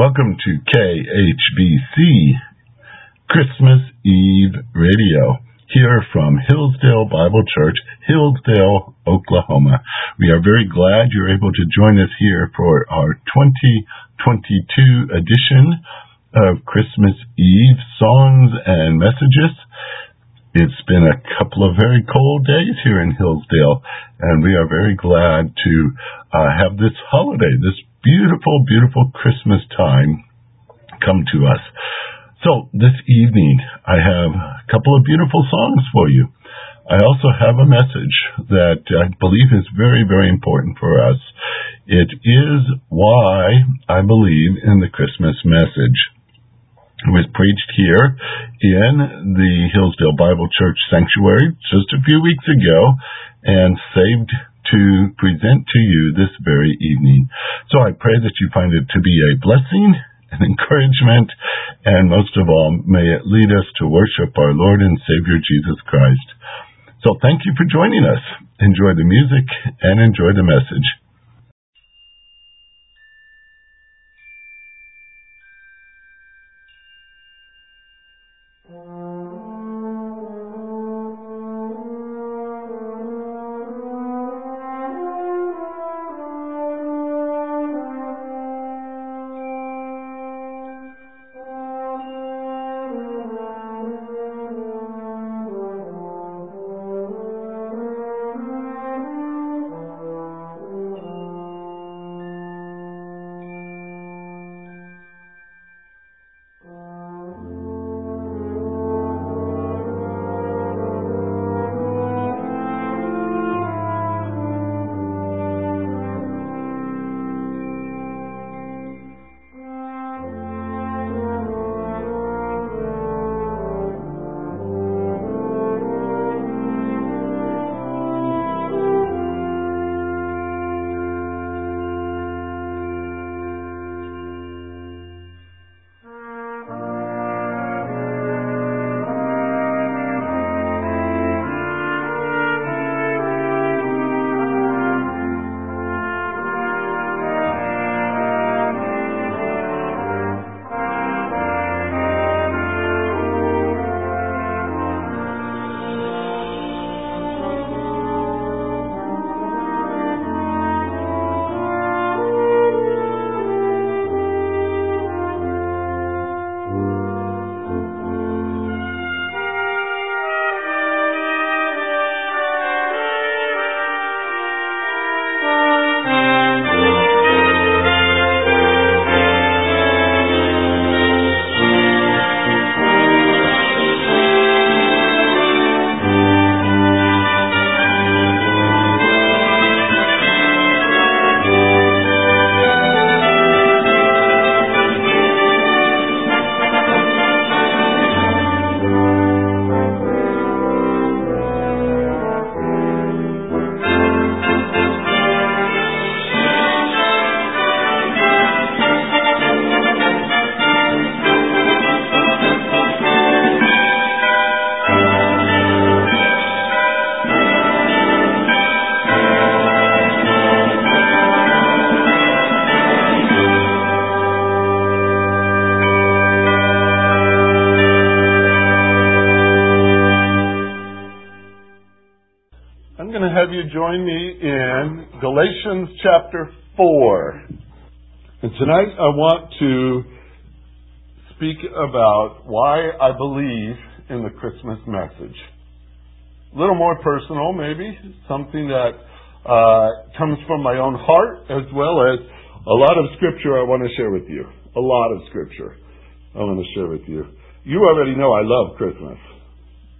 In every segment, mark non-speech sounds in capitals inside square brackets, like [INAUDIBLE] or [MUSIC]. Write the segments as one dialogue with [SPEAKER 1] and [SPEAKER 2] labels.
[SPEAKER 1] Welcome to KHBC Christmas Eve Radio here from Hillsdale Bible Church, Hillsdale, Oklahoma. We are very glad you're able to join us here for our 2022 edition of Christmas Eve songs and messages. It's been a couple of very cold days here in Hillsdale, and we are very glad to uh, have this holiday, this beautiful, beautiful Christmas time come to us. So this evening, I have a couple of beautiful songs for you. I also have a message that I believe is very, very important for us. It is why I believe in the Christmas message. It was preached here in the Hillsdale Bible Church Sanctuary just a few weeks ago and saved to present to you this very evening. So I pray that you find it to be a blessing, an encouragement, and most of all, may it lead us to worship our Lord and Savior Jesus Christ. So thank you for joining us. Enjoy the music and enjoy the message. Galatians chapter 4. And tonight I want to speak about why I believe in the Christmas message. A little more personal, maybe, something that uh, comes from my own heart, as well as a lot of scripture I want to share with you. A lot of scripture I want to share with you. You already know I love Christmas.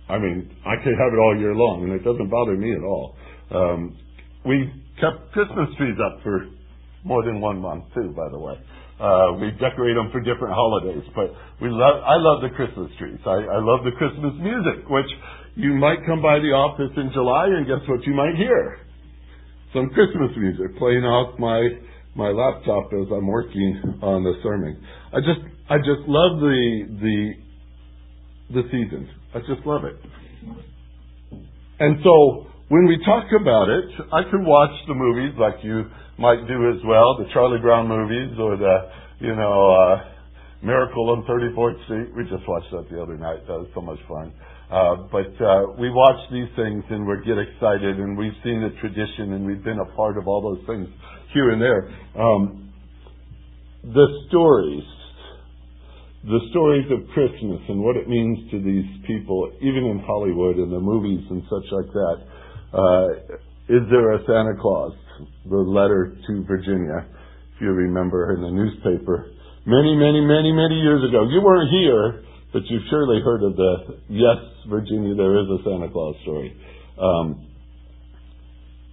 [SPEAKER 1] I mean, I could have it all year long, and it doesn't bother me at all. Um, we kept Christmas trees up for more than one month too, by the way. Uh, we decorate them for different holidays, but we love, I love the Christmas trees. I, I love the Christmas music, which you might come by the office in July and guess what you might hear? Some Christmas music playing off my, my laptop as I'm working on the sermon. I just, I just love the, the, the season. I just love it. And so when we talk about it, I could watch the movies like you might do as well, the Charlie Brown movies or the you know, uh, Miracle on 34th Street. We just watched that the other night. That was so much fun. Uh, but uh, we watch these things and we get excited, and we've seen the tradition, and we've been a part of all those things here and there. Um, the stories, the stories of Christmas and what it means to these people, even in Hollywood and the movies and such like that. Uh, is there a Santa Claus? The letter to Virginia if you remember in the newspaper many, many, many, many years ago. You weren't here, but you've surely heard of the Yes, Virginia, there is a Santa Claus story. Um,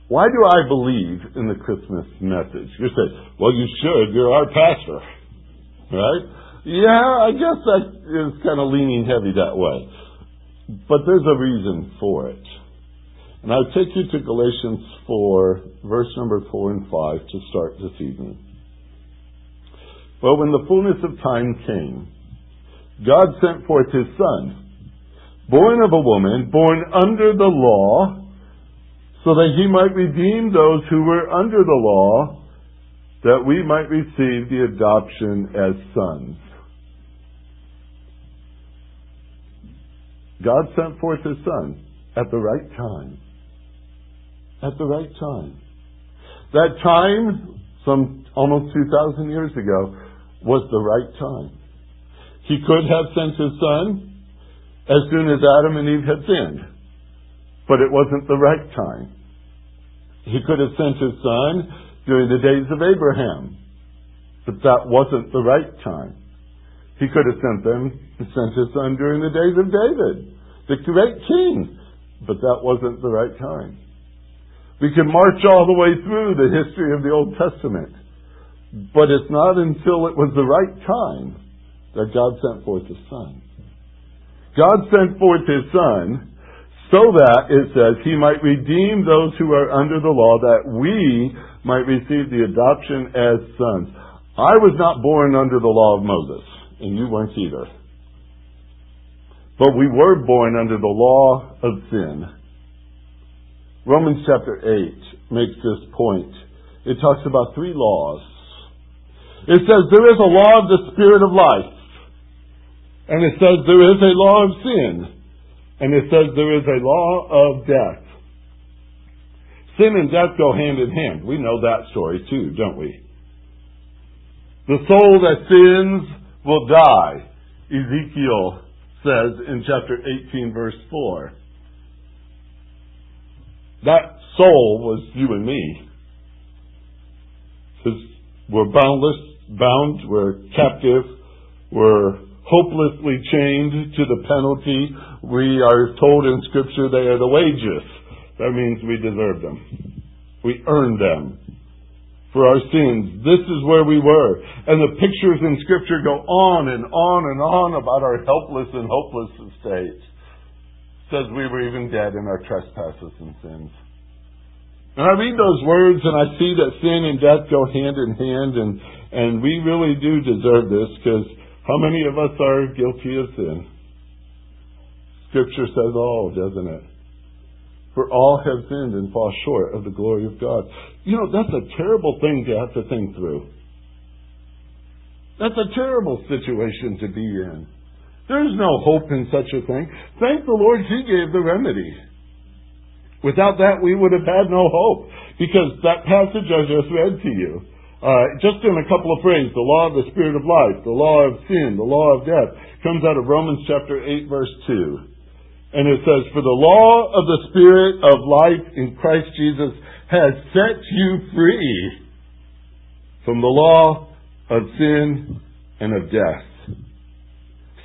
[SPEAKER 1] why do I believe in the Christmas message? You say, well, you should. You're our pastor. Right? Yeah, I guess that is kind of leaning heavy that way. But there's a reason for it. And I'll take you to Galatians 4, verse number 4 and 5 to start this evening. But when the fullness of time came, God sent forth his Son, born of a woman, born under the law, so that he might redeem those who were under the law, that we might receive the adoption as sons. God sent forth his Son at the right time. At the right time. That time, some almost 2,000 years ago, was the right time. He could have sent his son as soon as Adam and Eve had sinned, but it wasn't the right time. He could have sent his son during the days of Abraham, but that wasn't the right time. He could have sent them, sent his son during the days of David, the great king, but that wasn't the right time. We can march all the way through the history of the Old Testament but it's not until it was the right time that God sent forth His Son. God sent forth His Son so that, it says, He might redeem those who are under the law, that we might receive the adoption as sons. I was not born under the law of Moses, and you weren't either. But we were born under the law of sin. Romans chapter 8 makes this point. It talks about three laws it says there is a law of the Spirit of life. And it says there is a law of sin. And it says there is a law of death. Sin and death go hand in hand. We know that story too, don't we? The soul that sins will die, Ezekiel says in chapter 18, verse 4. That soul was you and me. Because we're boundless, bound, we're captive, we're hopelessly chained to the penalty. We are told in Scripture they are the wages. That means we deserve them. We earn them for our sins. This is where we were. And the pictures in Scripture go on and on and on about our helpless and hopeless state. Says we were even dead in our trespasses and sins. And I read those words and I see that sin and death go hand in hand and and we really do deserve this because how many of us are guilty of sin? Scripture says all, doesn't it? For all have sinned and fall short of the glory of God. You know, that's a terrible thing to have to think through. That's a terrible situation to be in. There's no hope in such a thing. Thank the Lord He gave the remedy. Without that, we would have had no hope. Because that passage I just read to you, uh, just in a couple of phrases, the law of the Spirit of life, the law of sin, the law of death, comes out of Romans chapter 8 verse 2. And it says, For the law of the Spirit of life in Christ Jesus has set you free from the law of sin and of death.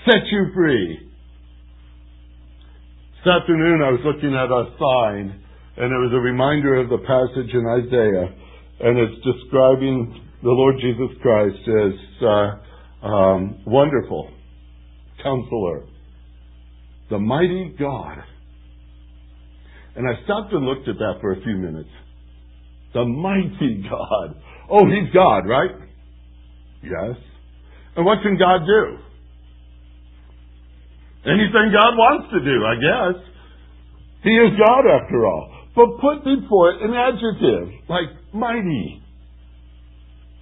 [SPEAKER 1] Set you free. This afternoon I was looking at a sign and it was a reminder of the passage in Isaiah and it's describing the Lord Jesus Christ as uh, um, wonderful, counselor, the mighty God. And I stopped and looked at that for a few minutes. The mighty God. Oh, he's God, right? Yes. And what can God do? Anything God wants to do, I guess. He is God after all. But put before it an adjective, like mighty.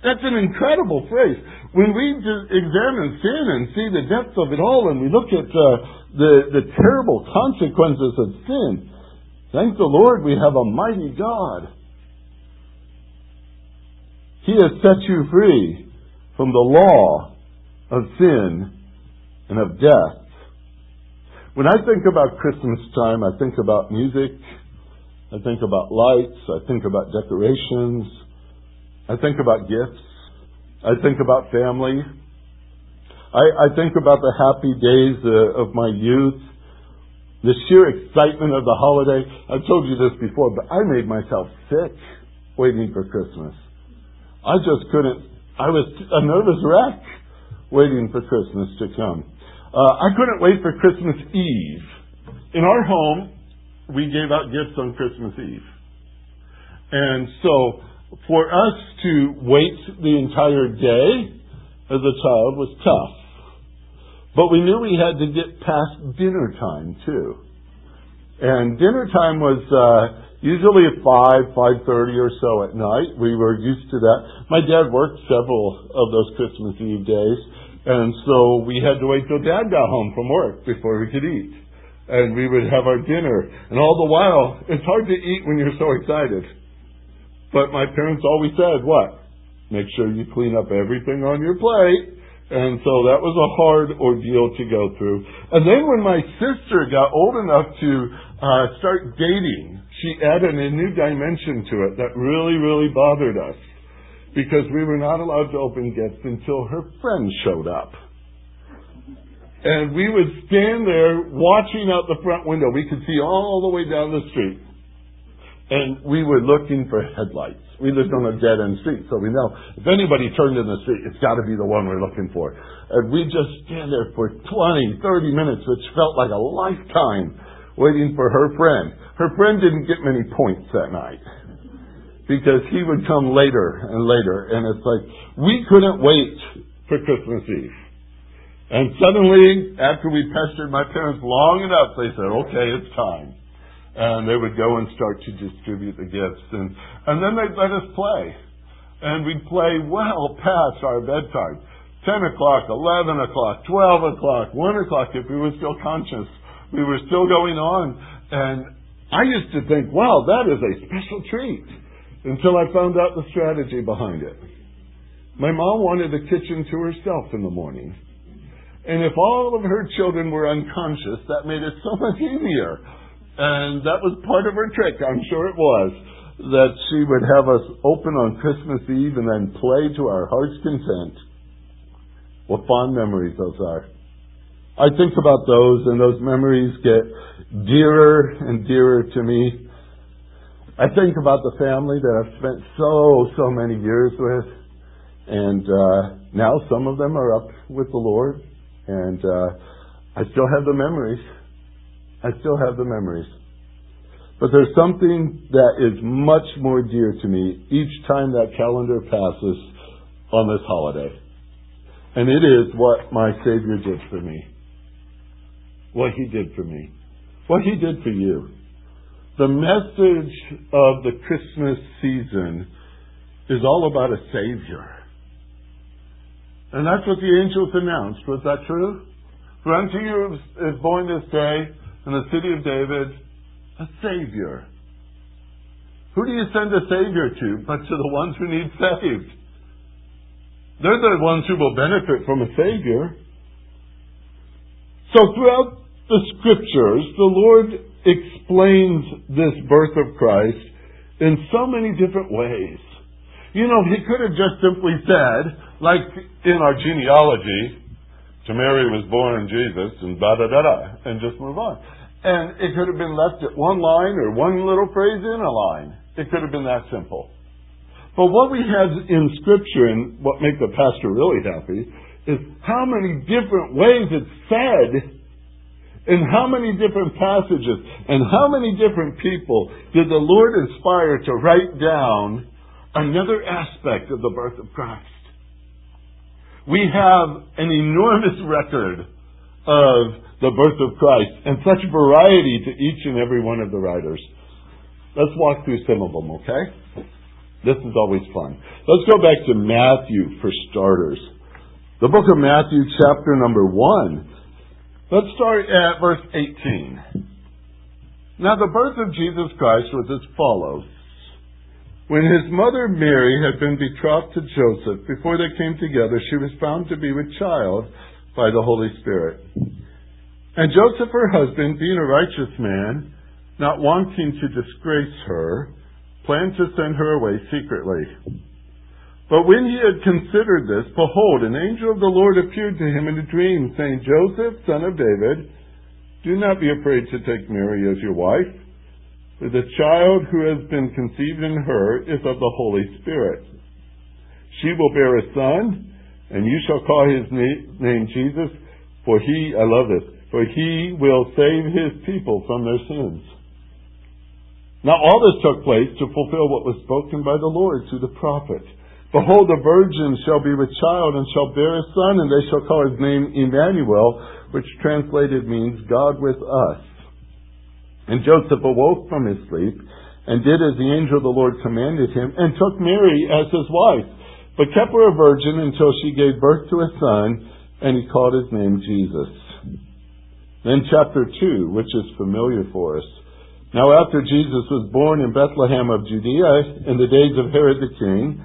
[SPEAKER 1] That's an incredible phrase. When we examine sin and see the depth of it all, and we look at uh, the, the terrible consequences of sin, thank the Lord we have a mighty God. He has set you free from the law of sin and of death. When I think about Christmas time, I think about music, I think about lights, I think about decorations, I think about gifts, I think about family. I, I think about the happy days uh, of my youth, the sheer excitement of the holiday. I've told you this before, but I made myself sick waiting for Christmas. I just couldn't, I was a nervous wreck waiting for Christmas to come. Uh, I couldn't wait for Christmas Eve. In our home, we gave out gifts on Christmas Eve. And so, for us to wait the entire day as a child was tough. But we knew we had to get past dinner time, too. And dinner time was, uh, usually at 5, 5.30 or so at night. We were used to that. My dad worked several of those Christmas Eve days, and so we had to wait till dad got home from work before we could eat. And we would have our dinner. And all the while, it's hard to eat when you're so excited. But my parents always said, what? Make sure you clean up everything on your plate. And so that was a hard ordeal to go through. And then when my sister got old enough to uh, start dating, she added a new dimension to it that really, really bothered us because we were not allowed to open gifts until her friends showed up. And we would stand there watching out the front window. We could see all the way down the street. And we were looking for headlights. We lived on a dead end street, so we know if anybody turned in the street, it's got to be the one we're looking for. And we just stand there for 20, 30 minutes, which felt like a lifetime waiting for her friend. Her friend didn't get many points that night because he would come later and later. And it's like, we couldn't wait for Christmas Eve. And suddenly, after we pestered my parents long enough, they said, okay, it's time. And they would go and start to distribute the gifts. And, and then they'd let us play. And we'd play well past our bedtime. 10 o'clock, 11 o'clock, 12 o'clock, 1 o'clock if we were still conscious we were still going on. And I used to think, wow, that is a special treat until I found out the strategy behind it. My mom wanted the kitchen to herself in the morning. And if all of her children were unconscious, that made it so much easier. And that was part of her trick, I'm sure it was, that she would have us open on Christmas Eve and then play to our heart's content. What fond memories those are. I think about those, and those memories get dearer and dearer to me. I think about the family that I've spent so, so many years with, and uh, now some of them are up with the Lord, and uh, I still have the memories. I still have the memories. But there's something that is much more dear to me each time that calendar passes on this holiday. And it is what my Savior did for me what he did for me, what he did for you. The message of the Christmas season is all about a Savior. And that's what the angels announced. Was that true? For unto you is born this day in the city of David a Savior. Who do you send a Savior to but to the ones who need saved? They're the ones who will benefit from a Savior. So throughout the scriptures, the Lord explains this birth of Christ in so many different ways. You know, he could have just simply said, like in our genealogy, to Mary was born Jesus, and da da da da, and just move on. And it could have been left at one line or one little phrase in a line. It could have been that simple. But what we have in Scripture, and what makes the pastor really happy, is how many different ways it's said in how many different passages and how many different people did the Lord inspire to write down another aspect of the birth of Christ? We have an enormous record of the birth of Christ and such variety to each and every one of the writers. Let's walk through some of them, okay? This is always fun. Let's go back to Matthew for starters. The book of Matthew, chapter number 1. Let's start at verse 18. Now, the birth of Jesus Christ was as follows. When his mother Mary had been betrothed to Joseph, before they came together, she was found to be with child by the Holy Spirit. And Joseph, her husband, being a righteous man, not wanting to disgrace her, planned to send her away secretly. But when he had considered this, behold, an angel of the Lord appeared to him in a dream, saying, Joseph, son of David, do not be afraid to take Mary as your wife, for the child who has been conceived in her is of the Holy Spirit. She will bear a son, and you shall call his name Jesus, for he, I love this, for he will save his people from their sins. Now all this took place to fulfill what was spoken by the Lord through the prophet. Behold, the virgin shall be with child and shall bear a son, and they shall call his name Emmanuel, which translated means God with us. And Joseph awoke from his sleep and did as the angel of the Lord commanded him, and took Mary as his wife, but kept her a virgin until she gave birth to a son, and he called his name Jesus. Then chapter 2, which is familiar for us. Now after Jesus was born in Bethlehem of Judea in the days of Herod the king,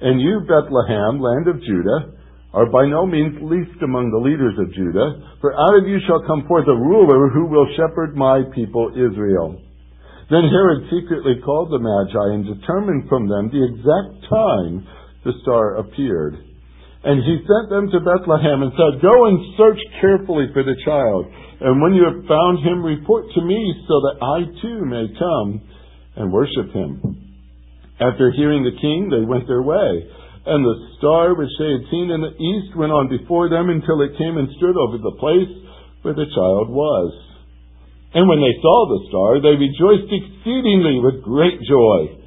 [SPEAKER 1] And you, Bethlehem, land of Judah, are by no means least among the leaders of Judah, for out of you shall come forth a ruler who will shepherd my people Israel. Then Herod secretly called the Magi and determined from them the exact time the star appeared. And he sent them to Bethlehem and said, Go and search carefully for the child. And when you have found him, report to me so that I too may come and worship him. After hearing the king, they went their way. And the star which they had seen in the east went on before them until it came and stood over the place where the child was. And when they saw the star, they rejoiced exceedingly with great joy.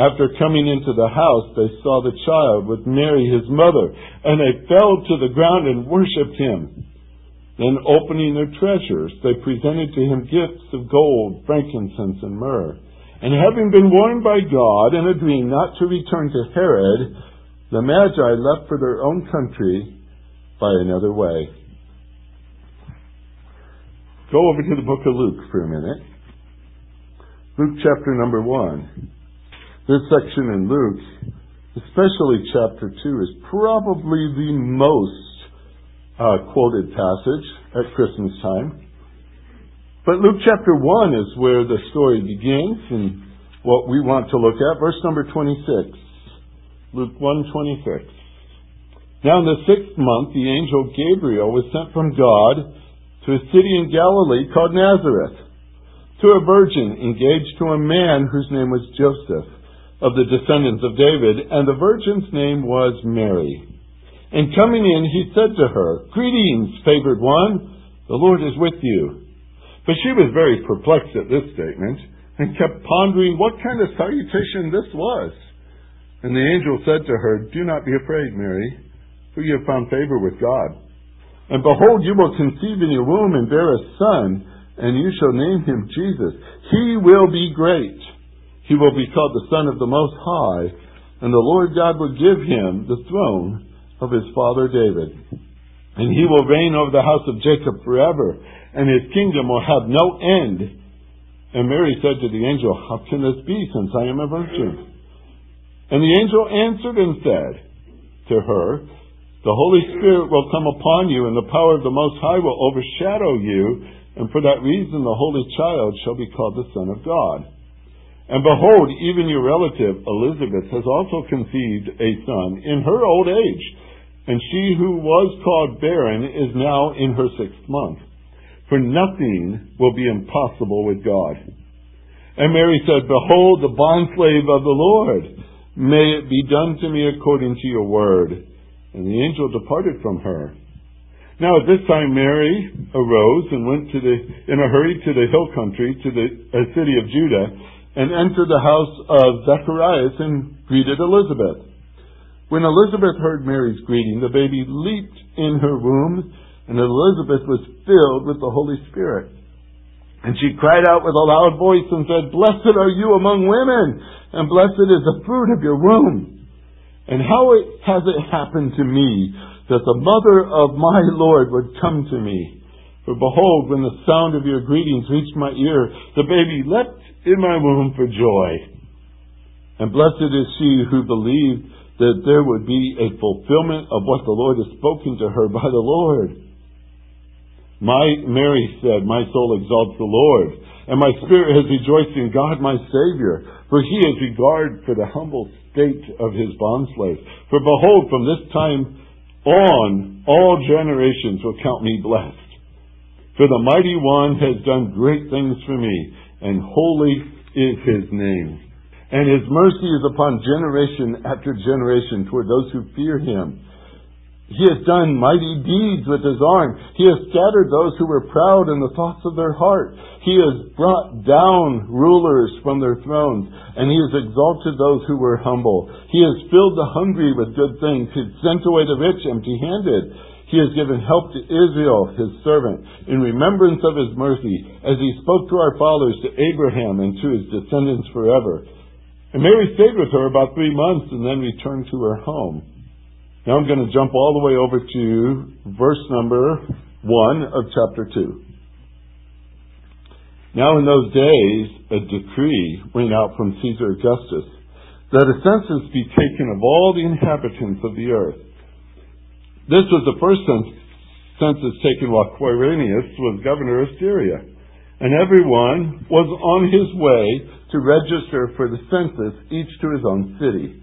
[SPEAKER 1] After coming into the house, they saw the child with Mary his mother, and they fell to the ground and worshipped him. Then, opening their treasures, they presented to him gifts of gold, frankincense, and myrrh. And having been warned by God in a dream not to return to Herod, the Magi left for their own country by another way. Go over to the book of Luke for a minute. Luke chapter number one. This section in Luke, especially chapter two, is probably the most uh, quoted passage at Christmas time. But Luke chapter 1 is where the story begins and what we want to look at. Verse number 26. Luke 1:26. Now in the sixth month, the angel Gabriel was sent from God to a city in Galilee called Nazareth, to a virgin engaged to a man whose name was Joseph, of the descendants of David, and the virgin's name was Mary. And coming in, he said to her, Greetings, favored one, the Lord is with you. But she was very perplexed at this statement and kept pondering what kind of salutation this was. And the angel said to her, Do not be afraid, Mary, for you have found favor with God. And behold, you will conceive in your womb and bear a son, and you shall name him Jesus. He will be great. He will be called the Son of the Most High, and the Lord God will give him the throne of his father David. And he will reign over the house of Jacob forever, and his kingdom will have no end. And Mary said to the angel, How can this be, since I am a virgin? And the angel answered and said to her, The Holy Spirit will come upon you, and the power of the Most High will overshadow you, and for that reason the Holy Child shall be called the Son of God. And behold, even your relative Elizabeth has also conceived a son in her old age and she who was called barren is now in her sixth month. For nothing will be impossible with God. And Mary said, Behold, the bondslave of the Lord. May it be done to me according to your word. And the angel departed from her. Now at this time Mary arose and went to the, in a hurry to the hill country, to the city of Judah, and entered the house of Zacharias and greeted Elizabeth. When Elizabeth heard Mary's greeting, the baby leaped in her womb, and Elizabeth was filled with the Holy Spirit. And she cried out with a loud voice and said, Blessed are you among women, and blessed is the fruit of your womb. And how it, has it happened to me that the mother of my Lord would come to me. For behold, when the sound of your greetings reached my ear, the baby leapt in my womb for joy. And blessed is she who believed that there would be a fulfillment of what the Lord has spoken to her by the Lord. My Mary said, My soul exalts the Lord, and my spirit has rejoiced in God my Savior, for he has regard for the humble state of his bondslave. For behold, from this time on all generations will count me blessed. For the mighty one has done great things for me, and holy is his name. And his mercy is upon generation after generation toward those who fear him. He has done mighty deeds with his arm. He has scattered those who were proud in the thoughts of their heart. He has brought down rulers from their thrones, and he has exalted those who were humble. He has filled the hungry with good things. He has sent away the rich empty handed. He has given help to Israel, his servant, in remembrance of his mercy, as he spoke to our fathers, to Abraham, and to his descendants forever. And Mary stayed with her about three months and then returned to her home. Now I'm going to jump all the way over to verse number 1 of chapter 2. Now in those days, a decree went out from Caesar Augustus that a census be taken of all the inhabitants of the earth. This was the first census taken while Quirinius was governor of Syria. And everyone was on his way to register for the census, each to his own city.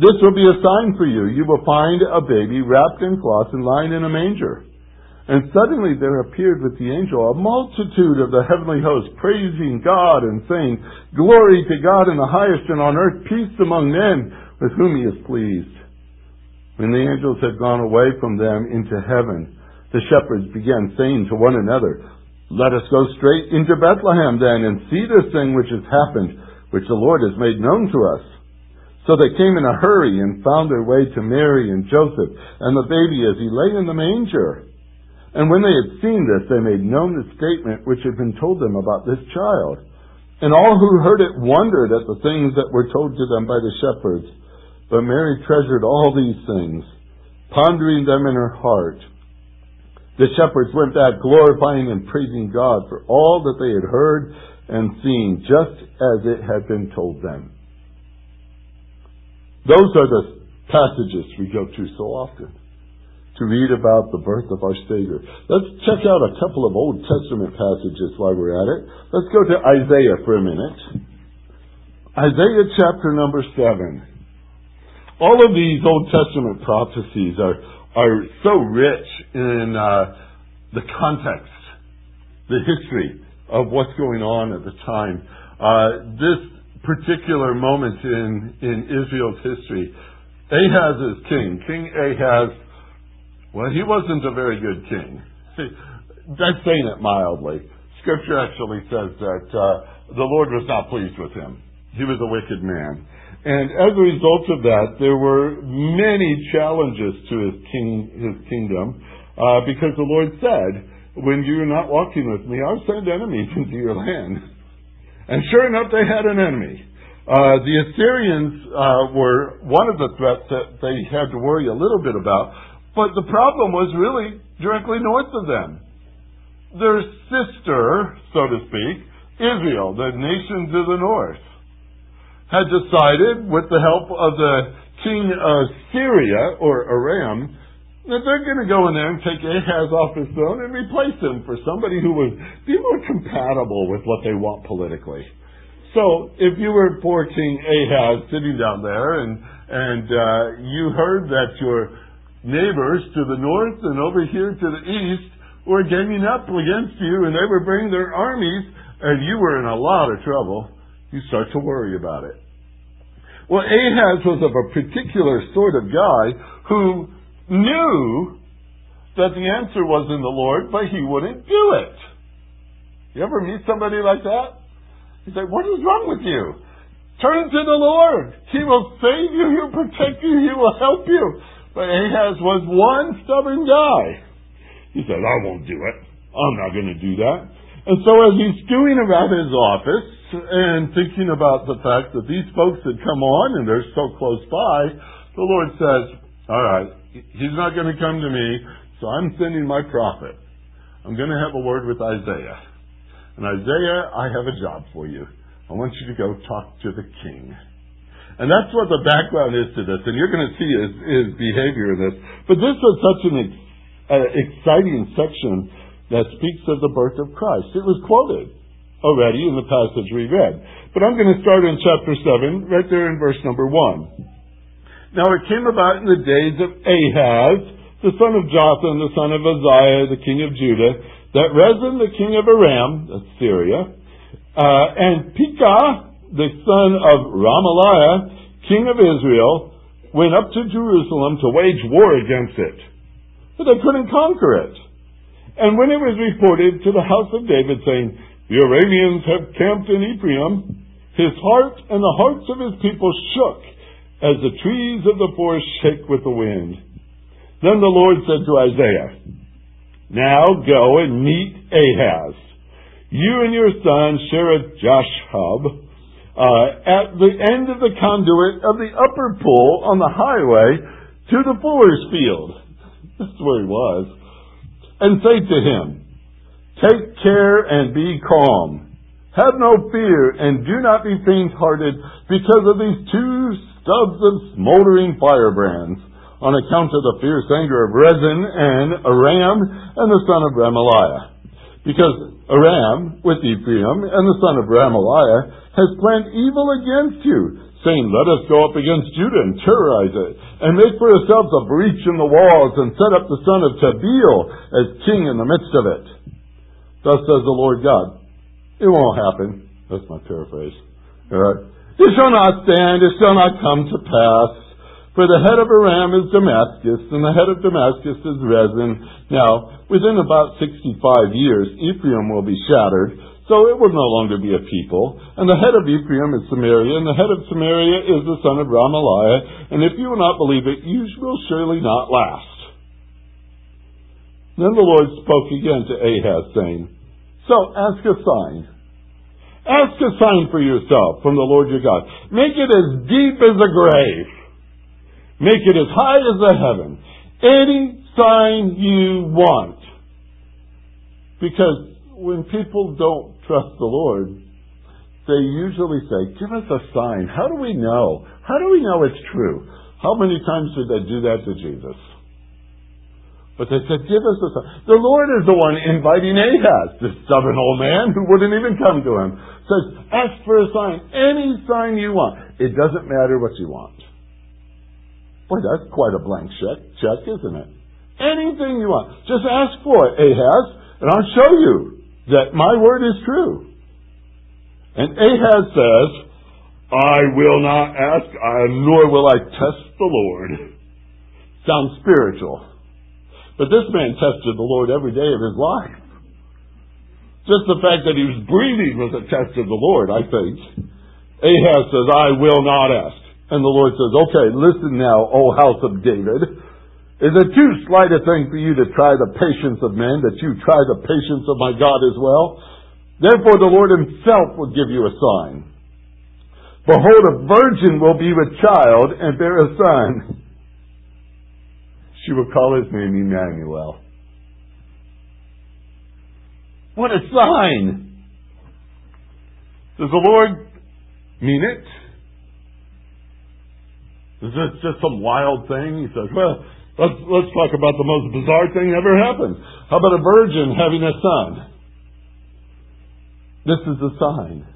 [SPEAKER 1] This will be a sign for you. You will find a baby wrapped in cloths and lying in a manger. And suddenly there appeared with the angel a multitude of the heavenly host, praising God and saying, Glory to God in the highest, and on earth peace among men with whom he is pleased. When the angels had gone away from them into heaven, the shepherds began saying to one another, Let us go straight into Bethlehem then, and see this thing which has happened, which the Lord has made known to us. So they came in a hurry and found their way to Mary and Joseph and the baby as he lay in the manger. And when they had seen this, they made known the statement which had been told them about this child. And all who heard it wondered at the things that were told to them by the shepherds. But Mary treasured all these things, pondering them in her heart. The shepherds went back glorifying and praising God for all that they had heard and seen, just as it had been told them. Those are the passages we go to so often to read about the birth of our Savior. Let's check out a couple of Old Testament passages while we're at it. Let's go to Isaiah for a minute. Isaiah chapter number 7. All of these Old Testament prophecies are, are so rich in uh, the context, the history of what's going on at the time. Uh, this particular moment in, in Israel's history. Ahaz is king. King Ahaz, well, he wasn't a very good king. [LAUGHS] That's saying it mildly. Scripture actually says that uh, the Lord was not pleased with him. He was a wicked man. And as a result of that, there were many challenges to his king, his kingdom, uh, because the Lord said, "When you're not walking with me, I'll send enemies [LAUGHS] into your land." And sure enough, they had an enemy. Uh, the Assyrians uh, were one of the threats that they had to worry a little bit about, but the problem was really directly north of them. Their sister, so to speak, Israel, the nation to the north, had decided, with the help of the king of Syria, or Aram, that they're going to go in there and take Ahaz off his throne and replace him for somebody who would be more compatible with what they want politically. So, if you were poor King Ahaz sitting down there and and uh, you heard that your neighbors to the north and over here to the east were ganging up against you and they were bringing their armies and you were in a lot of trouble, you start to worry about it. Well, Ahaz was of a particular sort of guy who knew that the answer was in the Lord, but he wouldn't do it. You ever meet somebody like that? You say, What is wrong with you? Turn to the Lord. He will save you, He'll protect you, He will help you. But Ahaz was one stubborn guy. He said, I won't do it. I'm not going to do that. And so as he's doing around his office and thinking about the fact that these folks had come on and they're so close by, the Lord says, all right, he's not going to come to me, so I'm sending my prophet. I'm going to have a word with Isaiah. And Isaiah, I have a job for you. I want you to go talk to the king. And that's what the background is to this. And you're going to see his, his behavior in this. But this was such an ex, uh, exciting section that speaks of the birth of Christ. It was quoted already in the passage we read. But I'm going to start in chapter 7, right there in verse number 1. Now it came about in the days of Ahaz, the son of Jotham, the son of Uzziah, the king of Judah, that Rezin, the king of Aram, Syria, uh, and Pekah, the son of Remaliah, king of Israel, went up to Jerusalem to wage war against it. But they couldn't conquer it. And when it was reported to the house of David, saying, The Arameans have camped in Ephraim, his heart and the hearts of his people shook as the trees of the forest shake with the wind. Then the Lord said to Isaiah, Now go and meet Ahaz. You and your son Shear-jashub uh, at the end of the conduit of the upper pool on the highway to the fuller's field. [LAUGHS] That's where he was and say to him, Take care and be calm. Have no fear and do not be faint hearted because of these two stubs of smoldering firebrands on account of the fierce anger of Rezin and Aram and the son of Remaliah. Because Aram with Ephraim and the son of Remaliah has planned evil against you, saying, Let us go up against Judah and terrorize it, and make for ourselves a breach in the walls, and set up the son of Tabeel as king in the midst of it. Thus says the Lord God. It won't happen. That's my paraphrase. All right. It shall not stand, it shall not come to pass. For the head of Aram is Damascus, and the head of Damascus is Rezin. Now, within about 65 years, Ephraim will be shattered, so it will no longer be a people. And the head of Ephraim is Samaria, and the head of Samaria is the son of Remaliah. And if you will not believe it, you will surely not last. Then the Lord spoke again to Ahaz, saying, So ask a sign. Ask a sign for yourself from the Lord your God. Make it as deep as a grave. Make it as high as the heaven. Any sign you want. Because when people don't trust the Lord, they usually say, Give us a sign. How do we know? How do we know it's true? How many times did they do that to Jesus? But they said, Give us a sign. The Lord is the one inviting Ahaz, this stubborn old man who wouldn't even come to him. Says, Ask for a sign. Any sign you want. It doesn't matter what you want. Boy, that's quite a blank check, check, isn't it? Anything you want. Just ask for it, Ahaz, and I'll show you that my word is true. And Ahaz says, I will not ask, nor will I test the Lord. Sounds spiritual. But this man tested the Lord every day of his life. Just the fact that he was breathing was a test of the Lord, I think. Ahaz says, I will not ask.
[SPEAKER 2] And the Lord says, okay, listen now, O house of David. Is it too slight a thing for you to try the patience of men, that you try the patience of my God as well? Therefore the Lord himself will give you a sign. Behold, a virgin will be with child and bear a son. She will call his name Emmanuel. What a sign! Does the Lord mean it? Is this just some wild thing? He says, well, let's, let's talk about the most bizarre thing ever happened. How about a virgin having a son? This is a sign.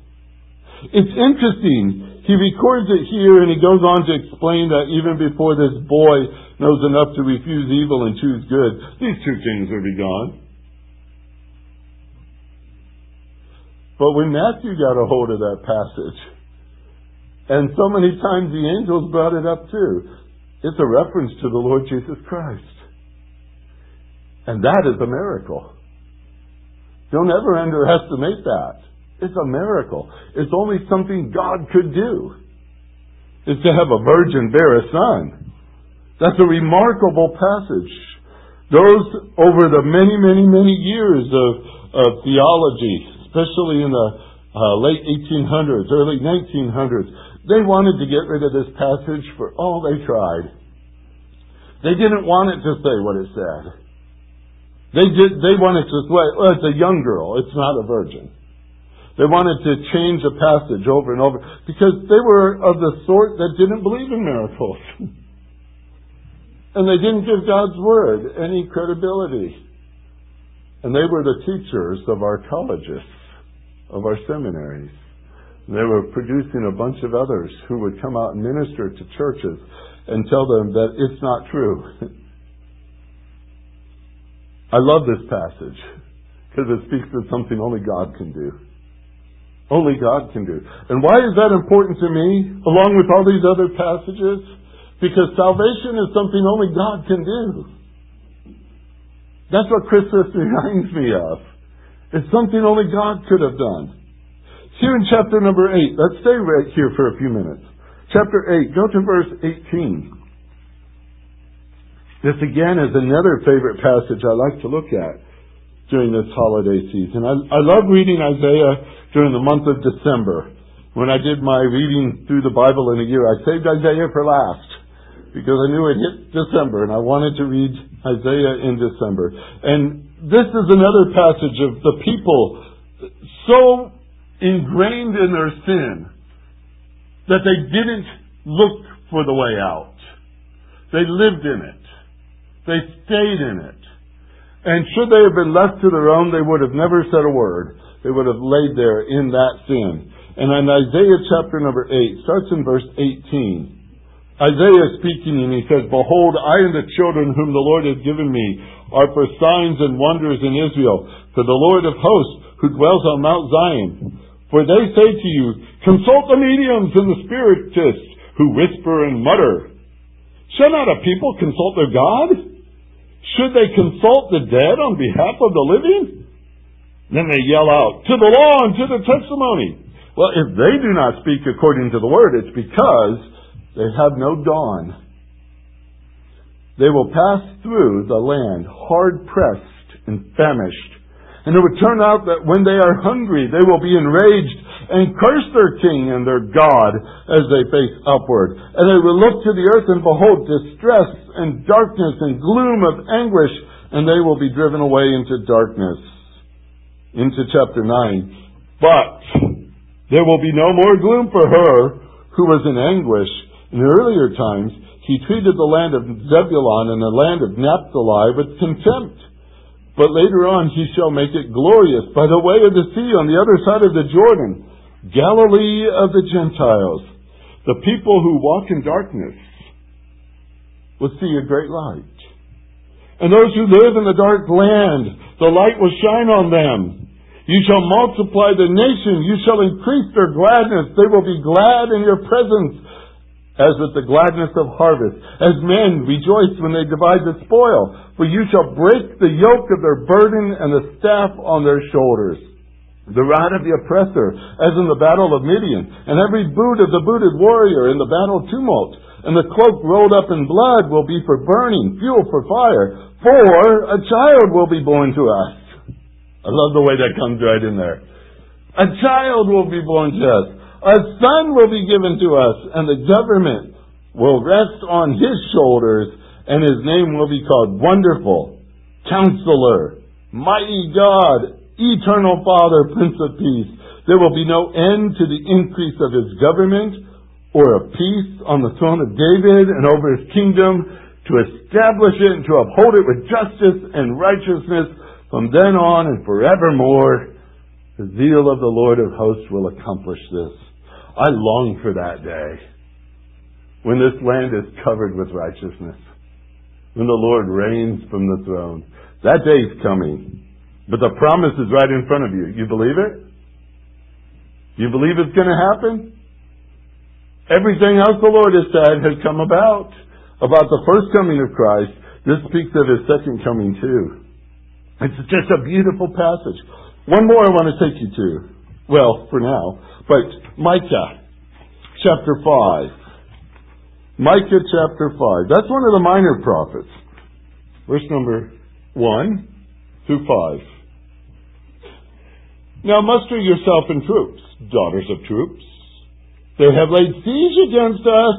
[SPEAKER 2] It's interesting. He records it here and he goes on to explain that even before this boy knows enough to refuse evil and choose good, these two kings will be gone. But when Matthew got a hold of that passage, and so many times the angels brought it up too. It's a reference to the Lord Jesus Christ. And that is a miracle. Don't ever underestimate that. It's a miracle. It's only something God could do. Is to have a virgin bear a son. That's a remarkable passage. Those over the many, many, many years of, of theology, especially in the uh, late 1800s, early 1900s, they wanted to get rid of this passage for all they tried. They didn't want it to say what it said. They did, they wanted to, say, well, it's a young girl, it's not a virgin. They wanted to change the passage over and over because they were of the sort that didn't believe in miracles. [LAUGHS] and they didn't give God's word any credibility. And they were the teachers of our colleges, of our seminaries. They were producing a bunch of others who would come out and minister to churches and tell them that it's not true. [LAUGHS] I love this passage because it speaks of something only God can do. Only God can do. And why is that important to me, along with all these other passages? Because salvation is something only God can do. That's what Christmas [LAUGHS] reminds me of. It's something only God could have done. Here in chapter number 8, let's stay right here for a few minutes. Chapter 8, go to verse 18. This again is another favorite passage I like to look at during this holiday season. I, I love reading Isaiah during the month of December. When I did my reading through the Bible in a year, I saved Isaiah for last because I knew it hit December and I wanted to read Isaiah in December. And this is another passage of the people so ingrained in their sin that they didn't look for the way out. They lived in it. They stayed in it. And should they have been left to their own, they would have never said a word. They would have laid there in that sin. And in Isaiah chapter number 8, starts in verse 18. Isaiah is speaking and he says, Behold, I and the children whom the Lord has given me are for signs and wonders in Israel, for the Lord of hosts who dwells on Mount Zion. For they say to you, consult the mediums and the spiritists who whisper and mutter. Shall not a people consult their God? Should they consult the dead on behalf of the living? Then they yell out, to the law and to the testimony. Well, if they do not speak according to the word, it's because they have no dawn. They will pass through the land hard pressed and famished and it would turn out that when they are hungry, they will be enraged and curse their king and their God as they face upward. And they will look to the earth and behold distress and darkness and gloom of anguish, and they will be driven away into darkness. Into chapter 9. But there will be no more gloom for her who was in anguish. In earlier times, he treated the land of Zebulun and the land of Naphtali with contempt. But later on he shall make it glorious by the way of the sea on the other side of the Jordan, Galilee of the Gentiles. The people who walk in darkness will see a great light. And those who live in the dark land, the light will shine on them. You shall multiply the nation. You shall increase their gladness. They will be glad in your presence as with the gladness of harvest, as men rejoice when they divide the spoil. For you shall break the yoke of their burden and the staff on their shoulders. The rod of the oppressor, as in the battle of Midian, and every boot of the booted warrior in the battle tumult. And the cloak rolled up in blood will be for burning, fuel for fire. For a child will be born to us. I love the way that comes right in there. A child will be born to us. A son will be given to us, and the government will rest on his shoulders, and his name will be called Wonderful, Counselor, Mighty God, Eternal Father, Prince of Peace. There will be no end to the increase of his government or of peace on the throne of David and over his kingdom to establish it and to uphold it with justice and righteousness from then on and forevermore. The zeal of the Lord of hosts will accomplish this. I long for that day when this land is covered with righteousness, when the Lord reigns from the throne. That day is coming. But the promise is right in front of you. You believe it? You believe it's going to happen? Everything else the Lord has said has come about. About the first coming of Christ. This speaks of his second coming too. It's just a beautiful passage. One more I want to take you to. Well, for now. But Micah chapter 5. Micah chapter 5. That's one of the minor prophets. Verse number 1 through 5. Now muster yourself in troops, daughters of troops. They have laid siege against us.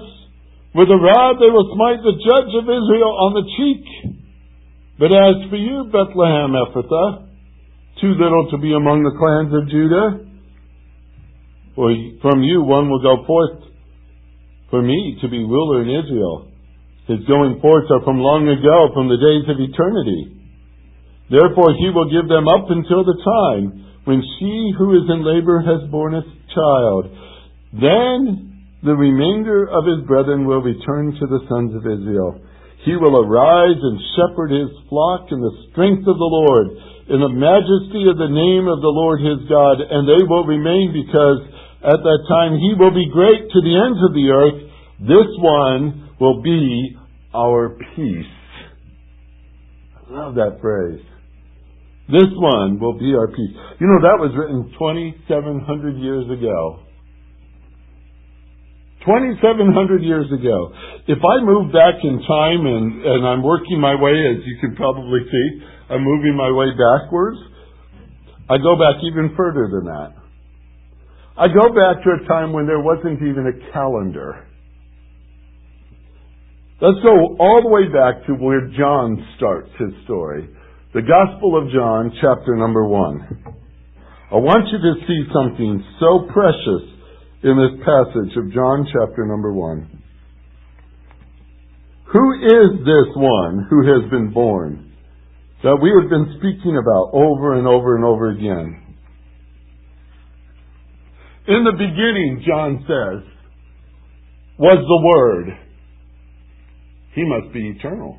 [SPEAKER 2] With a rod they will smite the judge of Israel on the cheek. But as for you, Bethlehem Ephrathah, too little to be among the clans of Judah, for from you one will go forth for me to be ruler in Israel. His going forth are from long ago, from the days of eternity. Therefore he will give them up until the time when she who is in labor has borne a child. Then the remainder of his brethren will return to the sons of Israel. He will arise and shepherd his flock in the strength of the Lord, in the majesty of the name of the Lord his God, and they will remain because at that time he will be great to the ends of the earth. This one will be our peace. I love that phrase. This one will be our peace. You know, that was written 2,700 years ago. 2,700 years ago. If I move back in time and, and I'm working my way, as you can probably see, I'm moving my way backwards, I go back even further than that. I go back to a time when there wasn't even a calendar. Let's go all the way back to where John starts his story. The Gospel of John, chapter number one. I want you to see something so precious in this passage of John, chapter number one. Who is this one who has been born that we have been speaking about over and over and over again? In the beginning, John says, was the Word. He must be eternal.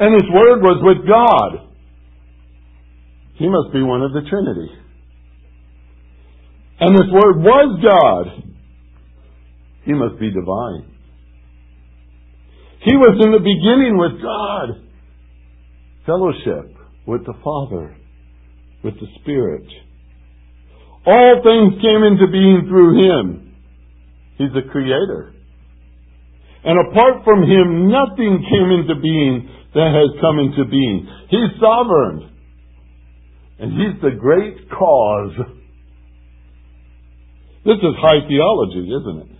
[SPEAKER 2] And His Word was with God. He must be one of the Trinity. And this Word was God. He must be divine. He was in the beginning with God. Fellowship with the Father, with the Spirit. All things came into being through Him. He's the Creator. And apart from Him, nothing came into being that has come into being. He's sovereign. And He's the great cause. This is high theology, isn't it?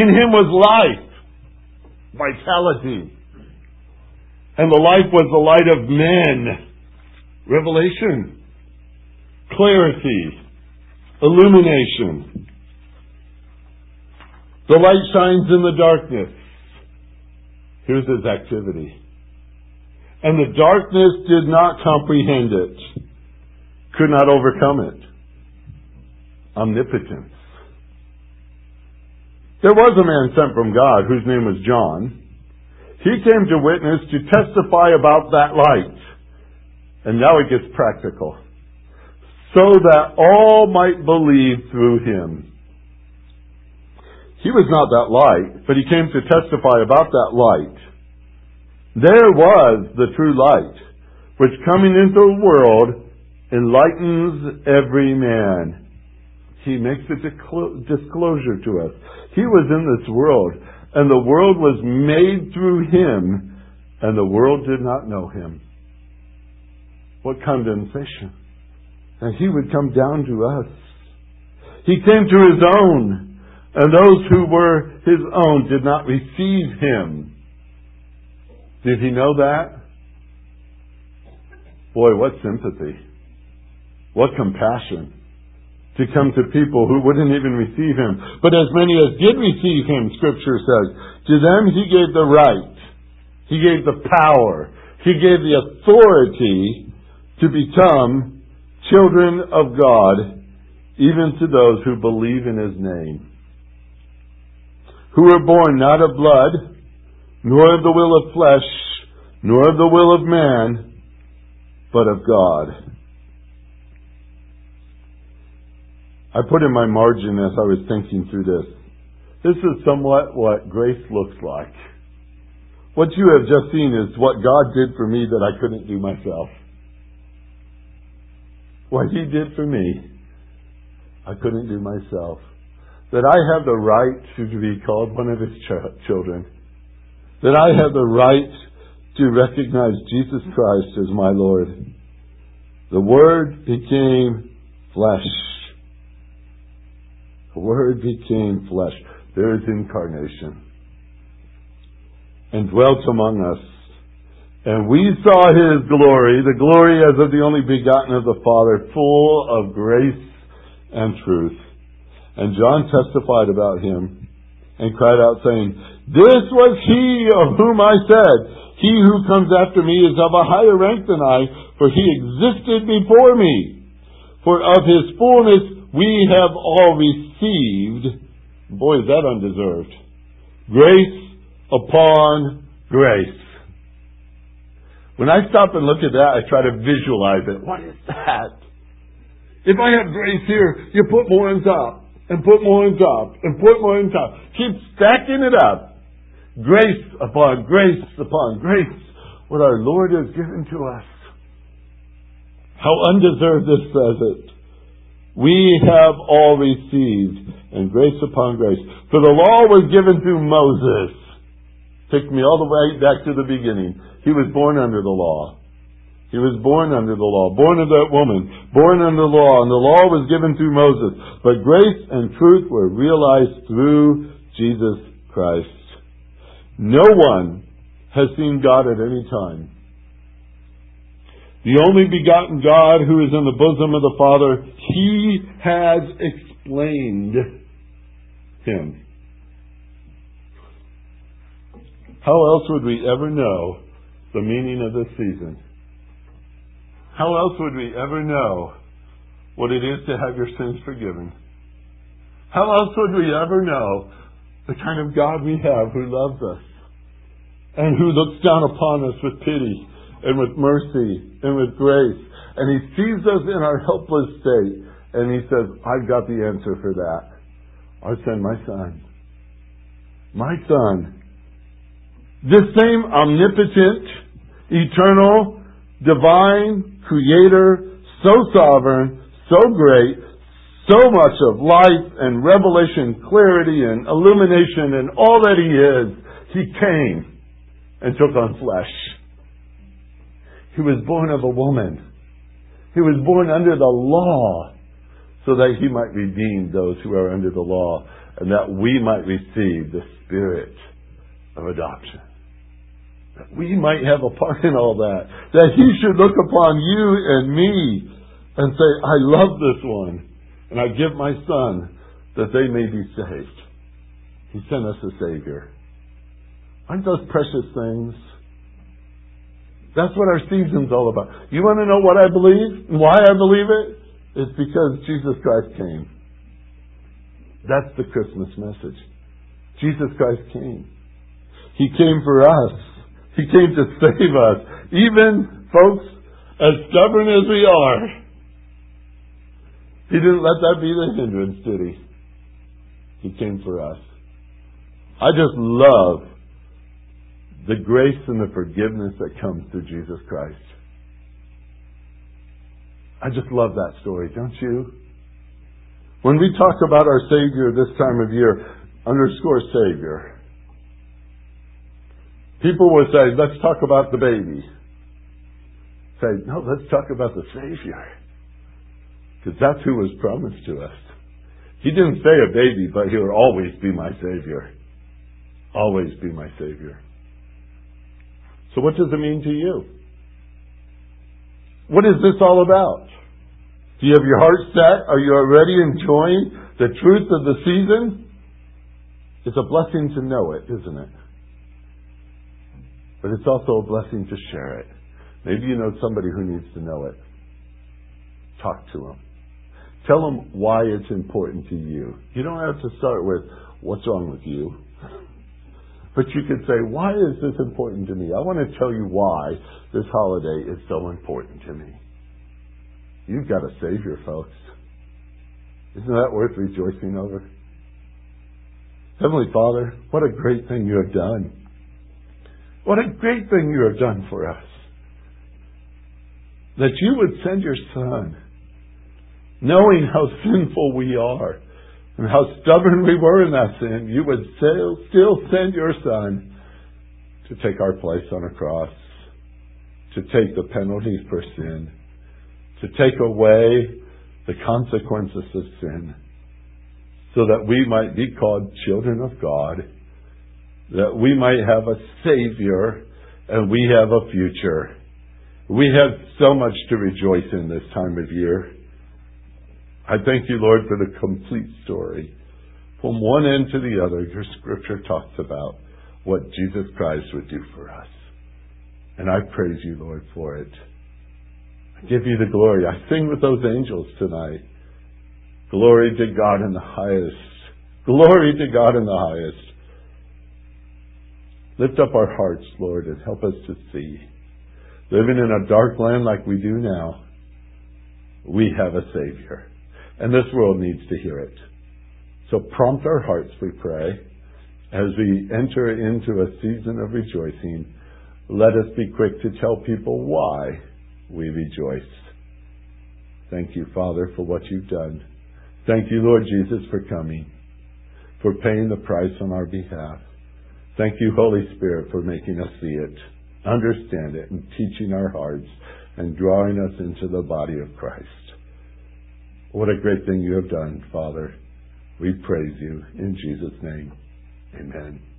[SPEAKER 2] In Him was life, vitality. And the life was the light of men. Revelation, clarity, illumination. The light shines in the darkness. Here's his activity. And the darkness did not comprehend it, could not overcome it. Omnipotence. There was a man sent from God whose name was John. He came to witness, to testify about that light. And now it gets practical. So that all might believe through him. He was not that light, but he came to testify about that light. There was the true light, which coming into the world enlightens every man. He makes a disclosure to us. He was in this world, and the world was made through him, and the world did not know him. What condensation. And he would come down to us. He came to his own, and those who were his own did not receive him. Did he know that? Boy, what sympathy. What compassion to come to people who wouldn't even receive him. But as many as did receive him, Scripture says, to them he gave the right. He gave the power. He gave the authority to become children of God, even to those who believe in his name. Who were born not of blood, nor of the will of flesh, nor of the will of man, but of God. I put in my margin as I was thinking through this. This is somewhat what grace looks like. What you have just seen is what God did for me that I couldn't do myself. What He did for me, I couldn't do myself. That I have the right to be called one of His ch- children. That I have the right to recognize Jesus Christ as my Lord. The Word became flesh the Word became flesh. There is incarnation. And dwelt among us. And we saw His glory, the glory as of the only begotten of the Father, full of grace and truth. And John testified about Him and cried out saying, This was He of whom I said, He who comes after me is of a higher rank than I, for He existed before me. For of His fullness we have all received, boy, is that undeserved, grace upon grace. When I stop and look at that, I try to visualize it. What is that? If I have grace here, you put more on top, and put more on top, and put more on top. Keep stacking it up. Grace upon grace upon grace. What our Lord has given to us. How undeserved this it. We have all received, and grace upon grace. For the law was given through Moses. Take me all the way back to the beginning. He was born under the law. He was born under the law, born of that woman, born under the law, and the law was given through Moses. But grace and truth were realized through Jesus Christ. No one has seen God at any time. The only begotten God who is in the bosom of the Father, He has explained Him. How else would we ever know the meaning of this season? How else would we ever know what it is to have your sins forgiven? How else would we ever know the kind of God we have who loves us and who looks down upon us with pity and with mercy and with grace. And He sees us in our helpless state and He says, I've got the answer for that. I'll send my Son. My Son. This same omnipotent, eternal, divine, creator, so sovereign, so great, so much of life and revelation, clarity and illumination and all that He is, He came and took on flesh. He was born of a woman. He was born under the law so that he might redeem those who are under the law and that we might receive the spirit of adoption. We might have a part in all that. That he should look upon you and me and say, I love this one and I give my son that they may be saved. He sent us a Savior. Aren't those precious things? That's what our season's all about. You want to know what I believe and why I believe it? It's because Jesus Christ came. That's the Christmas message. Jesus Christ came. He came for us. He came to save us. Even, folks, as stubborn as we are, He didn't let that be the hindrance, did He? He came for us. I just love the grace and the forgiveness that comes through Jesus Christ. I just love that story, don't you? When we talk about our Savior this time of year, underscore Savior. People will say, let's talk about the baby. Say, no, let's talk about the Savior. Because that's who was promised to us. He didn't say a baby, but he will always be my Savior. Always be my Savior. So what does it mean to you? What is this all about? Do you have your heart set? Are you already enjoying the truth of the season? It's a blessing to know it, isn't it? But it's also a blessing to share it. Maybe you know somebody who needs to know it. Talk to them. Tell them why it's important to you. You don't have to start with, what's wrong with you? [LAUGHS] But you could say, why is this important to me? I want to tell you why this holiday is so important to me. You've got a Savior, folks. Isn't that worth rejoicing over? Heavenly Father, what a great thing you have done. What a great thing you have done for us. That you would send your Son, knowing how sinful we are and how stubborn we were in that sin, you would still, still send your Son to take our place on a cross, to take the penalty for sin to take away the consequences of sin so that we might be called children of God, that we might have a Savior and we have a future. We have so much to rejoice in this time of year. I thank you, Lord, for the complete story. From one end to the other, your scripture talks about what Jesus Christ would do for us. And I praise you, Lord, for it. I give you the glory. I sing with those angels tonight. Glory to God in the highest. Glory to God in the highest. Lift up our hearts, Lord, and help us to see. Living in a dark land like we do now, we have a Savior. And this world needs to hear it. So prompt our hearts, we pray, as we enter into a season of rejoicing. Let us be quick to tell people why we rejoice. Thank you, Father, for what you've done. Thank you, Lord Jesus, for coming, for paying the price on our behalf. Thank you, Holy Spirit, for making us see it, understand it, and teaching our hearts and drawing us into the body of Christ. What a great thing you have done, Father. We praise you in Jesus' name. Amen.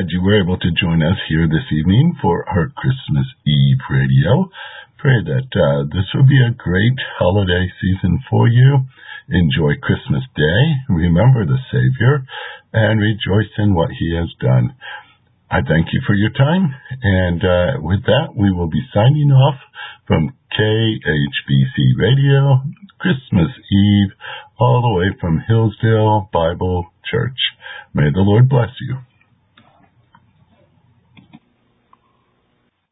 [SPEAKER 1] Glad you were able to join us here this evening for our Christmas Eve radio. Pray that uh, this will be a great holiday season for you. Enjoy Christmas Day, remember the Savior, and rejoice in what He has done. I thank you for your time, and uh, with that, we will be signing off from KHBC Radio, Christmas Eve, all the way from Hillsdale Bible Church. May the Lord bless you.